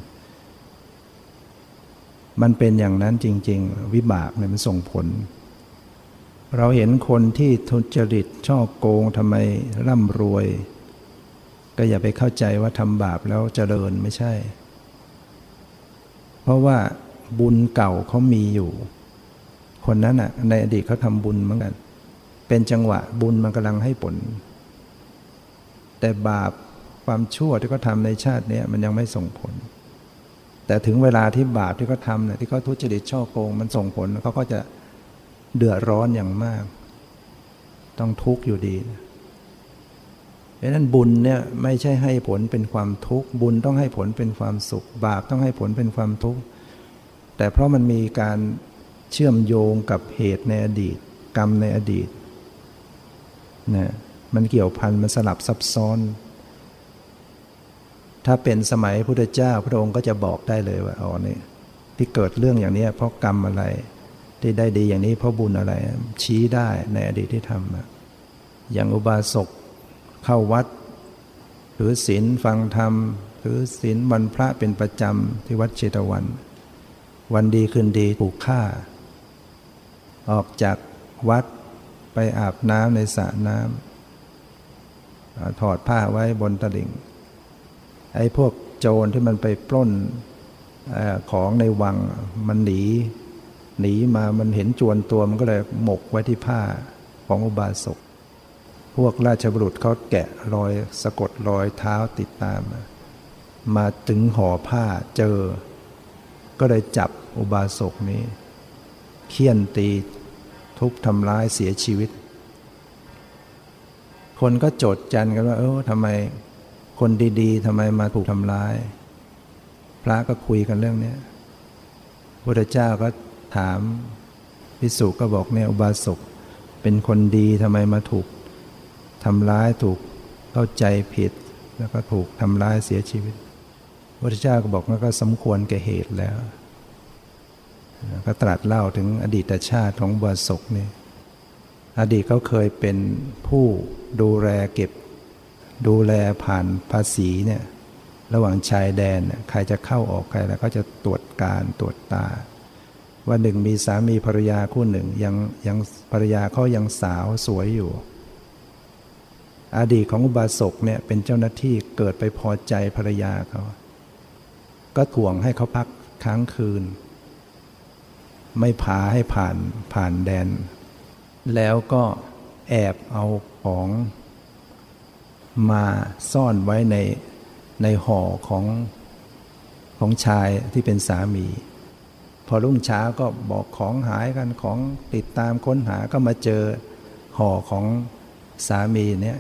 มันเป็นอย่างนั้นจริง ๆ วิบากเนี่ยมันส่งผล เราเห็นคนที่ทุจริตช่อโกงทำไมร่ำรวย ก็อย่าไปเข้าใจว่าทำบาปแล้วเจริญไม่ใช่ เพราะว่าบุญเก่าเขามีอยู่ คนนั้นอะ ในอดีตเขาทำบุญเหมือนกัน เป็นจังหวะบุญมันกำลังให้ผล แต่บาปความชั่วที่เขาทาในชาตินี้มันยังไม่ส่งผล แต่ถึงเวลาที่บาปที่เขาทำเนี่ยที่เขาทุจริตช่อโกง มันส่งผลเขาก็จะเดือดร้อนอย่างมาก ต้องทุกข์อยู่ดีเพ ราะนั้นบุญเนี่ยไม่ใช่ให้ผลเป็นความทุกข์ บุญต้องให้ผลเป็นความสุข บาปต้องให้ผลเป็นความทุกข์ แต่เพราะมันมีการเชื่อมโยงกับเหตุในอดีต กรรมในอดีตนะมันเกี่ยวพันมันสลับซับซ้อน ถ้าเป็นสมัยพุทธเจ้าพระองค์ก็จะบอกได้เลยว่าอ๋อนี่ที่เกิดเรื่องอย่างนี้เพราะกรรมอะไร ที่ได้ดีอย่างนี้เพราะบุญอะไร ชี้ได้ในอดีตที่ทำอย่างอุบาสก เข้าวัดหรือศีลฟังธรรมหรือศีลวันพระเป็นประจำที่วัดเชตวัน วันดีคืนดีถูกฆ่า ออกจากวัดไปอาบน้ำในสระน้ำถอดผ้าไว้บนตลิ่ง ไอ้พวกโจรที่มันไปปล้นของในวังมันหนี หนีมามันเห็นจวนตัวมันก็เลยหมกไว้ที่ผ้าของอุบาสก พวกราชบุรุษเขาแกะรอยสะกดรอยเท้าติดตาม มาถึงห่อผ้าเจอ ก็เลยจับอุบาสกนี้ เคี่ยนตีทุบทำร้ายเสียชีวิต คนก็โจดจันกันว่า เออทำไมคนดีๆทำไมมาถูกทำร้าย พระก็คุยกันเรื่องนี้พระเจ้าก็ถามพิสุก็บอกเนี่ยอุบาสกเป็นคนดีทำไมมาถูก ทำร้ายถูกเข้าใจผิด แล้วก็ถูกทำร้ายเสียชีวิตพระเจ้าก็บอกว่าก็สมควรแก่เหตุแล้ว ก็ตรัสเล่าถึงอดีตชาติของบวศกนี่อดีตเขาเคยเป็นผู้ดูแลเก็บ ดูแลผ่านภาษีเนี่ยระหว่างชายแดนใครจะเข้าออกใครแล้วก็จะตรวจการตรวจตา ว่าหนึ่งมีสามีภรรยาคู่หนึ่งยังยังภรรยาเขายังสาวสวยอยู่ อดีตของอุบาสกเนี่ยเป็นเจ้าหน้าที่เกิดไปพอใจภรรยาเขา ก็ถ่วงให้เขาพักค้างคืน ไม่พาให้ผ่านผ่านแดน แล้วก็แอบเอาของมาซ่อนไว้ในในห่อของของชายที่เป็นสามีพพอรุ่งเช้าก็บอกของหายกันของติดตามค้นหาก็มาเจอห่อของสามีเนี่ย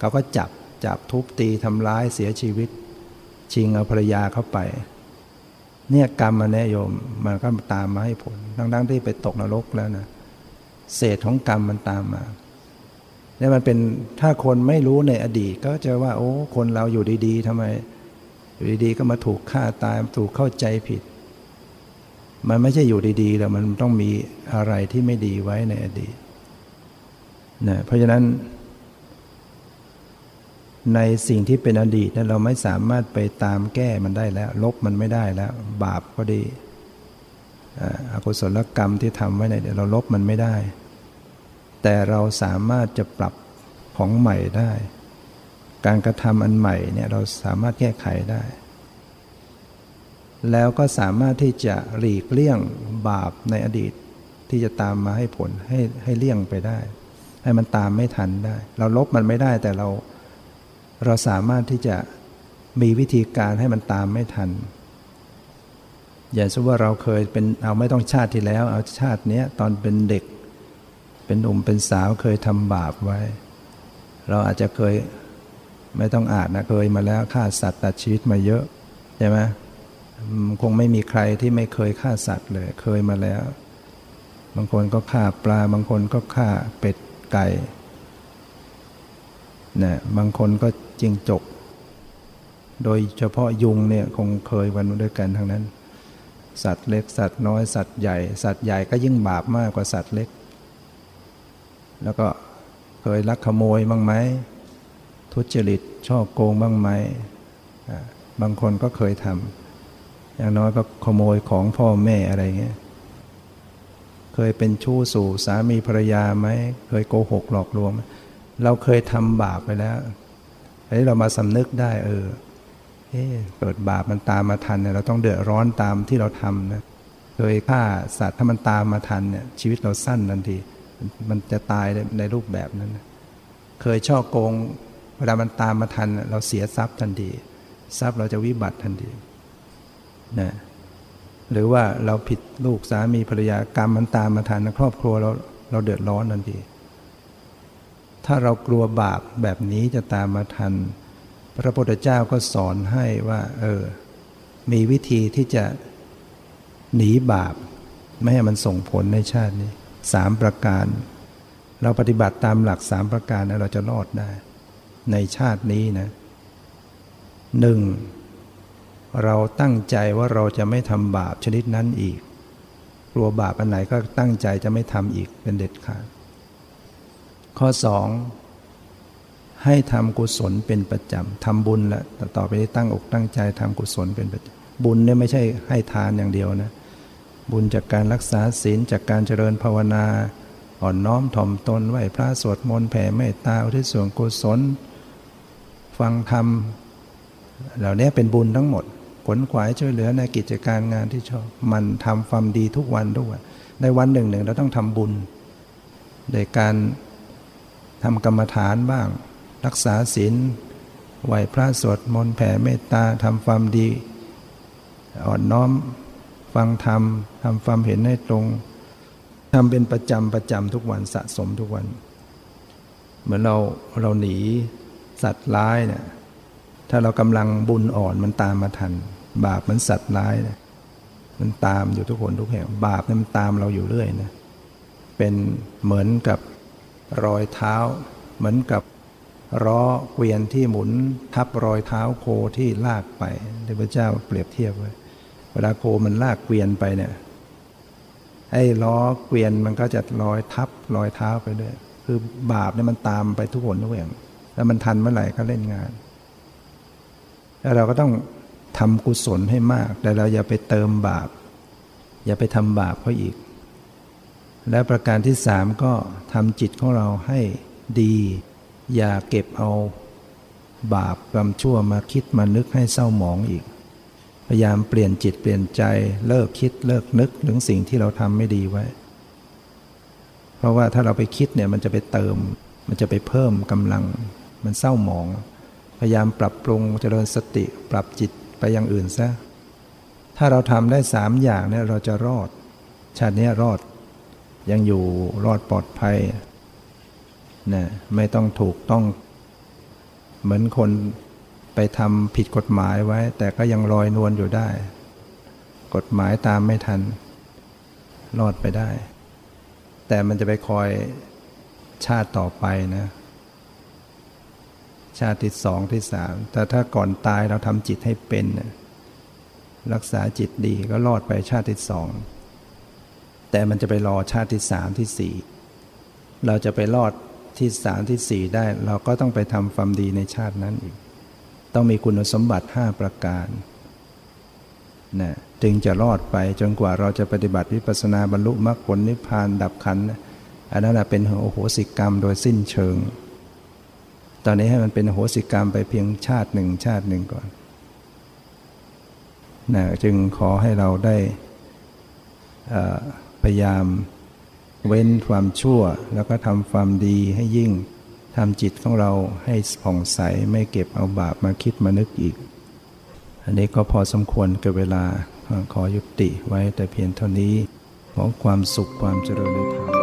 เขาก็จับจับทุบตีทำร้ายเสียชีวิต ชิงเอาภรรยาเข้าไป เนี่ยกรรมมันแน่โยมมันก็ตามมาให้ผลทั้งๆที่ไปตกนรกแล้วนะเศษของกรรมมันตามมาเนี่ยมันเป็นถ้าคนไม่รู้ในอดีต ก็จะว่า โอ้คนเราอยู่ดีๆทำไม อยู่ดีๆ ก็มาถูกฆ่าตายถูกเข้าใจผิด มันไม่ใช่อยู่ดีๆแล้วมันต้องมีอะไรที่ไม่ดีไว้ในอดีตนะเพราะฉะนั้น ในสิ่งที่เป็นอดีตนั้นเราไม่สามารถไปตามแก้มันได้แล้ว ลบมันไม่ได้แล้ว บาปก็ดีอกุศลกรรมที่ทำไว้ในเดี๋ยวเราลบมันไม่ได้ แต่เราสามารถจะปรับของใหม่ได้ การกระทำอันใหม่เนี่ยเราสามารถแก้ไขได้ แล้วก็สามารถที่จะหลีกเลี่ยงบาปในอดีตที่จะตามมาให้ผลให้ให้เลี่ยงไปได้ ให้มันตามไม่ทันได้ เราลบมันไม่ได้แต่เรา เราสามารถที่จะมีวิธีการให้มันตามไม่ทัน อย่างเช่นว่าเราเคยเป็นเอาไม่ต้องชาติที่แล้ว เอาชาตินี้ตอนเป็นเด็ก เป็นหนุ่มเป็นสาวเคยทำบาปไว้ เราอาจจะเคยไม่ต้องอาจนะเคยมาแล้วฆ่าสัตว์ตัดชีวิตมาเยอะใช่ไหมคงไม่มีใครที่ไม่เคยฆ่าสัตว์เลย เคยมาแล้ว บางคนก็ฆ่าปลา บางคนก็ฆ่าเป็ดไก่ นะบางคนก็จิงจก โดยเฉพาะยุงเนี่ยคงเคยวันด้วยกันทั้งนั้น สัตว์เล็กสัตว์น้อยสัตว์ใหญ่ สัตว์ใหญ่ก็ยิ่งบาปมากกว่าสัตว์เล็ก แล้วก็เคยลักขโมยบ้างไหมทุจริตช่อโกงบ้างไหมบางคนก็เคยทำอย่างน้อยก็ขโมยของพ่อแม่อะไรเงี้ยเคยเป็นชู้สู่สามีภรรยาไหมเคยโกหกหลอกลวงไหม เราเคยทำบาปไปแล้วอันนี้เรามาสำนึกได้ เออเกิดบาปมันตามมาทันเนี่ยเราต้องเดือดร้อนตามที่เราทำนะเคยฆ่าสัตว์ถ้ามันตามมาทันเนี่ยชีวิตเราสั้นทันที มันจะตายในรูปแบบนั้นเคยช่อโกง เวลามันตามมาทัน เราเสียทรัพย์ทันที ทรัพย์เราจะวิบัติทันทีนะหรือว่าเราผิดลูกสามีภรรยากรรมมันตามมาทันครอบครัวเราเราเดือดร้อนทันที ถ้าเรากลัวบาปแบบนี้จะตามมาทัน พระพุทธเจ้าก็สอนให้ว่าเออ มีวิธีที่จะหนีบาป ไม่ให้มันส่งผลในชาตินี้สามประการ เราปฏิบัติตามหลักสามประการนะเราจะรอดได้ ในชาตินี้นะหนึ่งเราตั้งใจว่าเราจะไม่ทำบาปชนิดนั้นอีก กลัวบาปอันไหนก็ตั้งใจจะไม่ทำอีกเป็นเด็ดขาด ข้อสองให้ทำกุศลเป็นประจำทำบุญและแต่ต่อไปนี้ตั้งอกตั้งใจทำกุศลเป็นประจำบุญเนี่ยไม่ใช่ให้ทานอย่างเดียวนะ บุญจากการรักษาศีลจากการเจริญภาวนา อ่อนน้อมถ่อมตนไหวพระสวดมนต์แผ่เมตตาอุที่ส่วนกุศล ฟังธรรมเหล่านี้เป็นบุญทั้งหมดขนขวายช่วยเหลือในกิจการงานที่ชอบ มันทำความดีทุกวันทุกวันในวันหนึ่งหนึ่งเราต้องทำบุญในการ ทำกรรมฐานบ้าง รักษาศีลไหวพระสวดมนต์แผ่เมตตาทำความดี อ่อนน้อมฟังธรรมทำความเห็นให้ตรงทำเป็นประจำประจำทุกวันสะสมทุกวัน เหมือนเราเราหนีสัตว์ร้ายเนี่ยถ้าเรากำลังบุญอ่อนมันตามมาทัน บาปมันสัตว์ร้ายนะมันตามอยู่ทุกคนทุกแห่งบาปมันตามเราอยู่เรื่อยนะเป็นเหมือนกับ รอยเท้า เหมือนกับล้อเกวียนที่หมุนทับรอยเท้าโคที่ลากไปพระเจ้าเปรียบเทียบไว้เวลาโคมันลากเกวียนไปเนี่ยไอ้ล้อเกวียนมันก็จะลอยทับรอยเท้าไปด้วยคือบาปเนี่ยมันตามไปทุกคนทุกอย่างแล้วมันทันเมื่อไหร่ก็เล่นงาน แล้วเราก็ต้องทำกุศลให้มาก แต่เราอย่าไปเติมบาป อย่าไปทำบาปเขาอีก และประการที่สามก็ทำจิตของเราให้ดี อย่าเก็บเอาบาปกรรมชั่วมาคิดมานึกให้เศร้าหมองอีก พยายามเปลี่ยนจิตเปลี่ยนใจเลิกคิดเลิกนึกถึงสิ่งที่เราทำไม่ดีไว้ เพราะว่าถ้าเราไปคิดเนี่ยมันจะไปเติม มันจะไปเพิ่มกำลัง มันเศร้าหมอง พยายามปรับปรุงเจริญสติปรับจิตไปอย่างอื่นซะถ้าเราทำได้สามอย่างเนี่ยเราจะรอด ชาตินี้รอด ยังอยู่รอดปลอดภัยนะไม่ต้องถูกต้อง เหมือนคนไปทำผิดกฎหมายไว้ แต่ก็ยังลอยนวลอยู่ได้ กฎหมายตามไม่ทัน รอดไปได้ แต่มันจะไปคอยชาติต่อไปนะ ชาติที่สองที่สามแต่ถ้าก่อนตายเราทำจิตให้เป็น รักษาจิตดีก็รอดไปชาติที่สอง แต่มันจะไปรอชาติที่สามที่สี่เราจะไปรอดที่สามที่สี่ได้ เราก็ต้องไปทำความดีในชาตินั้นอีก ต้องมีคุณสมบัติห้าประการนะจึงจะรอดไปจนกว่าเราจะปฏิบัติวิปัสนาบรรลุมรรคผลนิพพานดับขันอันนั้นเป็นโอโหสิกรรมโดยสิ้นเชิง ตอนนี้ให้มันเป็นโหสิกรรมไปเพียงชาติหนึ่งชาติหนึ่งก่อนนะจึงขอให้เราได้ พยายาม เว้นความชั่ว แล้วก็ทำความดีให้ยิ่งทำจิตของเราให้ผ่องใสไม่เก็บเอาบาปมาคิดมานึกอีก อันนี้ก็พอสมควรกับเวลาขอยุติไว้แต่เพียงเท่านี้ ขอความสุขความเจริญในธรรม